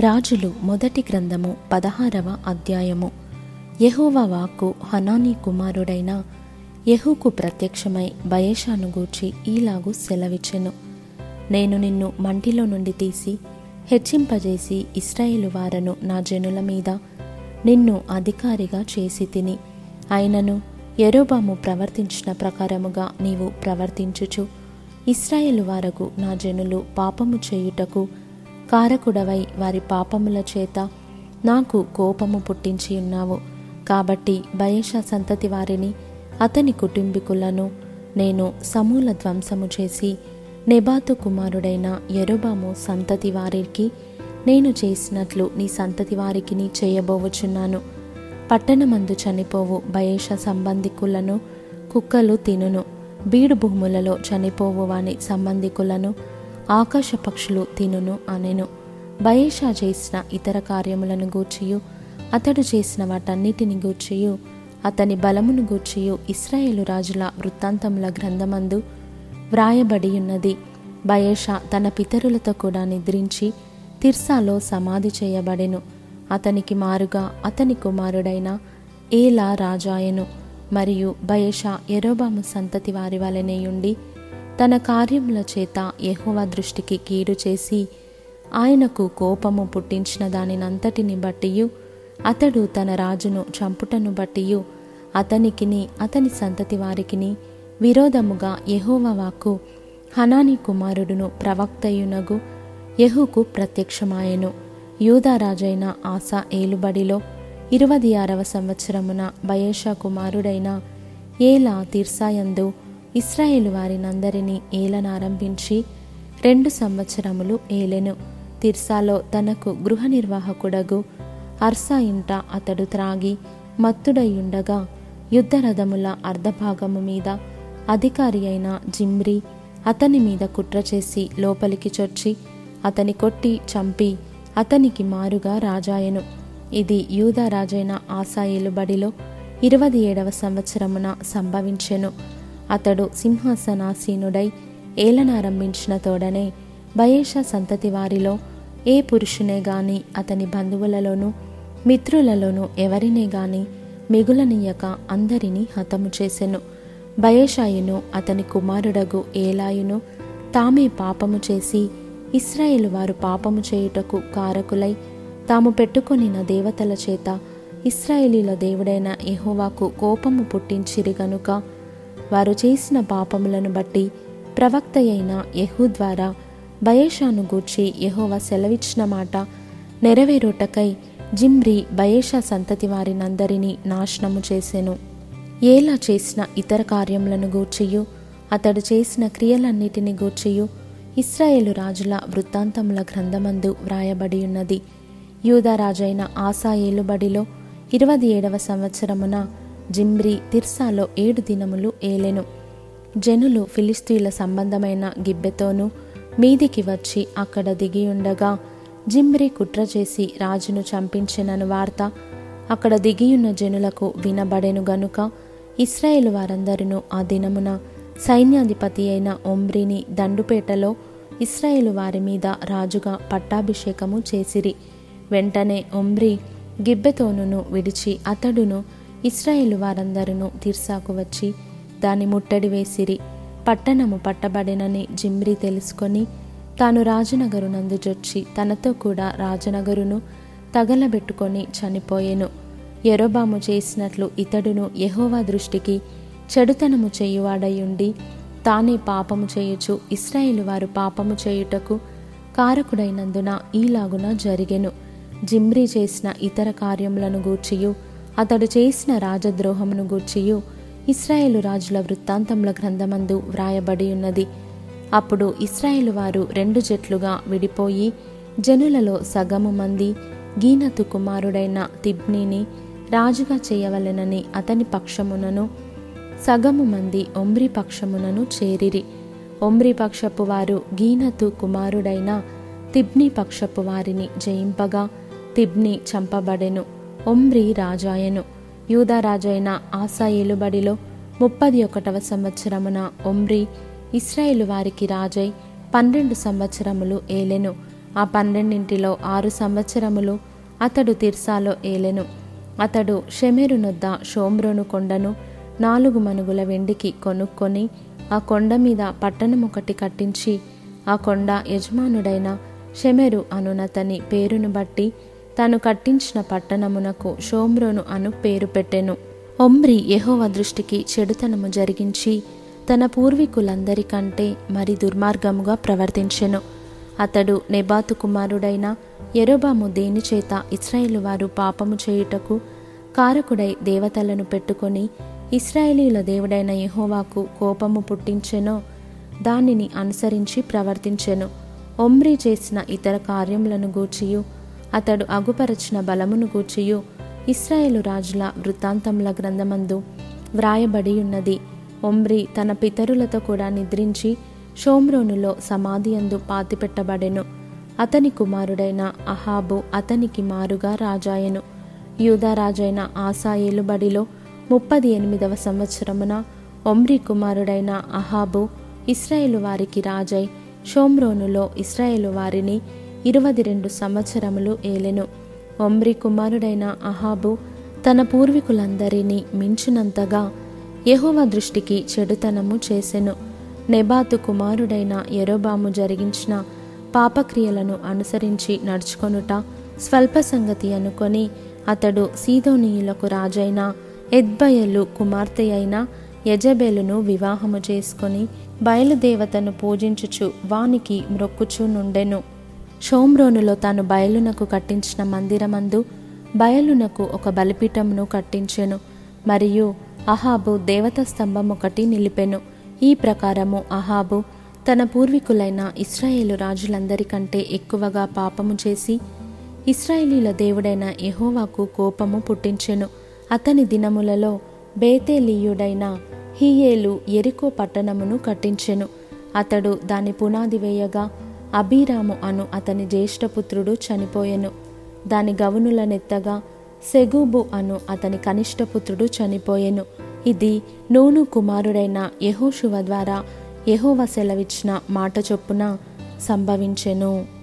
రాజులు మొదటి గ్రంథము పదహారవ అధ్యాయము. యెహోవా వాక్కు హనానీ కుమారుడైన యెహూకు ప్రత్యక్షమై బయేషాను గూర్చి ఈలాగు సెలవిచ్చెను. నేను నిన్ను మంటిలో నుండి తీసి హెచ్చింపజేసి ఇస్రాయేలు వారను నా జనుల మీద నిన్ను అధికారిగా చేసి తిని అయినను ఎరోబాము ప్రవర్తించిన ప్రకారముగా నీవు ప్రవర్తించుచు ఇస్రాయేలు వారకు నా జనులు పాపము చేయుటకు కారకుడవై వారి పాపముల చేత నాకు కోపము పుట్టించి ఉన్నావు. కాబట్టి బయేష సంతతి వారిని అతని కుటుంబీకులను నేను సమూల ధ్వంసము చేసి నెబాతు కుమారుడైన ఎరుబాము సంతతి వారికి నేను చేసినట్లు నీ సంతతి వారికి చేయబోవచున్నాను పట్టణమందు చనిపోవు బయేష సంబంధికులను కుక్కలు తినును. బీడు భూములలో చనిపోవు వాని సంబంధికులను ఆకాశ పక్షులు తినును అనెను. బయేషా చేసిన ఇతర కార్యములను గూర్చియు అతడు చేసిన వాటన్నిటిని గూర్చియు అతని బలమును గూర్చియు ఇస్రాయేలు రాజుల వృత్తాంతముల గ్రంథమందు వ్రాయబడి ఉన్నది బయేషా తన పితరులతో కూడా నిద్రించి తిర్సాలో సమాధి చేయబడెను. అతనికి మారుగా అతని కుమారుడైన ఏలా రాజాయను. మరియు బయేషా ఎరోబాము సంతతి వారి వలనేయుండి తన కార్యముల చేత యహోవ దృష్టికి కీడు చేసి ఆయనకు కోపము పుట్టించిన దానినంతటిని బట్టియు అతడు తన రాజును చంపుటను బట్టియు అతనికిని అతని సంతతి వారికిని విరోధముగా యెహోవా వాక్కు హనాని కుమారుడును ప్రవక్తయునగు యహుకు ప్రత్యక్షమాయెను. యూదారాజైన ఆసా ఏలుబడిలో ఇరవది ఆరవ సంవత్సరమున బయేషా కుమారుడైన ఏలా తీర్సాయందు ఇస్రాయేలు వారినందరినీ ఏలనారంభించి రెండు సంవత్సరములు ఏలెను. తిర్సాలో తనకు గృహ నిర్వాహకుడగు అర్సా ఇంట అతడు త్రాగి మత్తుడయ్యుండగా యుద్ధరథముల అర్ధభాగము మీద అధికారి అయిన జిమ్రి అతని మీద కుట్ర చేసి లోపలికి చొచ్చి అతని కొట్టి చంపి అతనికి మారుగా రాజాయను. ఇది యూదా రాజైన ఆసాయేలు బడిలో ఇరవది ఏడవ సంవత్సరమున సంభవించెను. అతడు సింహాసనాసీనుడై ఏలనారంభించిన తోడనే బయేషా సంతతి వారిలో ఏ పురుషునే గాని అతని బంధువులలోనూ మిత్రులలోనూ ఎవరినే గాని మిగులనీయక అందరినీ హతము చేసెను. బయేషాయును అతని కుమారుడగు ఏలాయును తామే పాపము చేసి ఇస్రాయేలు వారు పాపము చేయుటకు కారకులై తాము పెట్టుకొనిన దేవతల చేత ఇస్రాయేలీల దేవుడైన ఎహోవాకు కోపము పుట్టించిరి గనుక వారు చేసిన పాపములను బట్టి ప్రవక్త అయిన యహూ ద్వారా బయేషాను గూర్చి యహోవ సెలవిచ్చిన మాట నెరవేరుటకై జిమ్రి బయేషా సంతతి వారినందరినీ నాశనము చేసెను. ఏలా చేసిన ఇతర కార్యములను గూర్చియు అతడు చేసిన క్రియలన్నిటిని గూర్చియు ఇస్రాయేలు రాజుల వృత్తాంతముల గ్రంథమందు వ్రాయబడి ఉన్నది యూదారాజైన ఆసా ఏలుబడిలో ఇరవది ఏడవ సంవత్సరమున జిమ్రి తిర్సాలో ఏడు దినములు ఏలెను. జనులు ఫిలిస్తీన్ల సంబంధమైన గిబ్బెతోనూ మీదికి వచ్చి అక్కడ దిగి ఉండగా జిమ్రి కుట్ర చేసి రాజును చంపించినను వార్త అక్కడ దిగియున్న జనులకు వినబడెను గనుక ఇస్రాయేల్ వారందరినూ ఆ దినమున సైన్యాధిపతి అయిన ఒమ్రిని దండుపేటలో ఇస్రాయేల్ వారి మీద రాజుగా పట్టాభిషేకము చేసిరి. వెంటనే ఒమ్రి గిబ్బెతోనును విడిచి అతడును ఇస్రాయేలు వారందరూ తిర్సాకు వచ్చి దాని ముట్టడి వేసిరి. పట్టణము పట్టబడినని జిమ్రి తెలుసుకొని తాను రాజనగరునందు జొచ్చి తనతో కూడా రాజనగరును తగలబెట్టుకొని చనిపోయెను. ఎరోబాము చేసినట్లు ఇతడును యహోవా దృష్టికి చెడుతనము చేయువాడయుండి తానే పాపము చేయుచు ఇస్రాయేలు వారు పాపము చేయుటకు కారకుడైనందున ఈలాగున జరిగెను. జిమ్రి చేసిన ఇతర కార్యములను గూర్చియు అతడు చేసిన రాజద్రోహమును గూర్చియు ఇస్రాయేలు రాజుల వృత్తాంతముల గ్రంథమందు వ్రాయబడి ఉన్నది. అప్పుడు ఇస్రాయేలు వారు రెండు జట్లుగా విడిపోయి జనులలో సగము మంది గీనతు కుమారుడైన తిబ్నీని రాజుగా చేయవలెనని అతని పక్షమునను సగము మంది ఒమ్రి పక్షమునను చేరిరి. ఒమ్రి పక్షపు వారు గీనతు కుమారుడైన తిబ్ని పక్షపు వారిని జయింపగా తిబ్ని చంపబడెను. ఒమ్రి రాజాయను యూదారాజైన ఆసా ఏలుబడిలో ముప్పది ఒకటవ సంవత్సరమున ఒమ్రి ఇస్రాయేలు వారికి రాజై పన్నెండు సంవత్సరములు ఏలెను. ఆ పన్నెండింటిలో ఆరు సంవత్సరములు అతడు తిర్సాలో ఏలెను. అతడు షెమెరు నొద్ద షోమ్రోను కొండను నాలుగు మనుగుల వెండికి కొనుక్కొని ఆ కొండ మీద పట్టణం ఒకటి కట్టించి ఆ కొండ యజమానుడైన షెమెరు అనునతని పేరును బట్టి తాను కట్టించిన పట్టణమునకు షోమ్రోను అను పేరు పెట్టెను. ఒమ్రి యహోవ దృష్టికి చెడుతనము జరిగించి తన పూర్వీకులందరికంటే మరి దుర్మార్గముగా ప్రవర్తించెను. అతడు నెబాతు కుమారుడైన ఎరోబాము దేని చేత ఇస్రాయేలు వారు పాపము చేయుటకు కారకుడై దేవతలను పెట్టుకొని ఇస్రాయేలీల దేవుడైన యహోవాకు కోపము పుట్టించెనో దానిని అనుసరించి ప్రవర్తించెను. ఒమ్రి చేసిన ఇతర కార్యములను గూర్చియు అతడు అగుపరచిన బలమును గూర్చియు. ఇస్రాయేలు రాజుల వృత్తాంతముల గ్రంథమందు వ్రాయబడి ఉన్నది ఒమ్రి తన పితరులతో కూడా నిద్రించి షోమ్రోనులో సమాధి అందు పాతిపెట్టబడెను. అతని కుమారుడైన అహాబు అతనికి మారుగా రాజాయను. యూదరాజైన ఆసాయేలు బడిలో ముప్పది ఎనిమిదవ సంవత్సరమున ఒమ్రి కుమారుడైన అహాబు ఇస్రాయేలు వారికి రాజై షోమ్రోనులో ఇస్రాయేలు వారిని ఇరవది రెండు సంవత్సరములు ఏలెను. ఒమ్రి కుమారుడైన అహాబు తన పూర్వీకులందరినీ మించినంతగా యహోవ దృష్టికి చెడుతనము చేసెను. నెబాతు కుమారుడైన ఎరోబాము జరిగించిన పాపక్రియలను అనుసరించి నడుచుకొనుట స్వల్ప సంగతి అనుకొని అతడు సీదోనీయులకు రాజైన ఎద్బయలు కుమార్తె అయిన యజబెలును వివాహము చేసుకొని బయలుదేవతను పూజించుచు వానికి మ్రొక్కుచూ నుండెను. షోమ్రోనులో తాను బయలునకు కట్టించిన మందిరమందు బయలునకు ఒక బలిపీఠమును కట్టించెను మరియు అహాబు దేవత స్తంభం ఒకటి నిలిపెను. ఈ ప్రకారము అహాబు తన పూర్వీకులైన ఇస్రాయేలు రాజులందరికంటే ఎక్కువగా పాపము చేసి ఇస్రాయేలీల దేవుడైన ఎహోవాకు కోపము పుట్టించెను. అతని దినములలో బేతేలీయుడైన హీయేలు ఎరికో పట్టణమును కట్టించెను. అతడు దాని పునాది వేయగా అభిరాము అను అతని జ్యేష్ఠపుత్రుడు చనిపోయెను. దాని గవునులనెత్తగా సెగూబు అను అతని కనిష్టపుత్రుడు చనిపోయెను. ఇది నూను కుమారుడైన యహోశువ ద్వారా యహోవ సెలవిచ్చిన మాట చొప్పున సంభవించెను.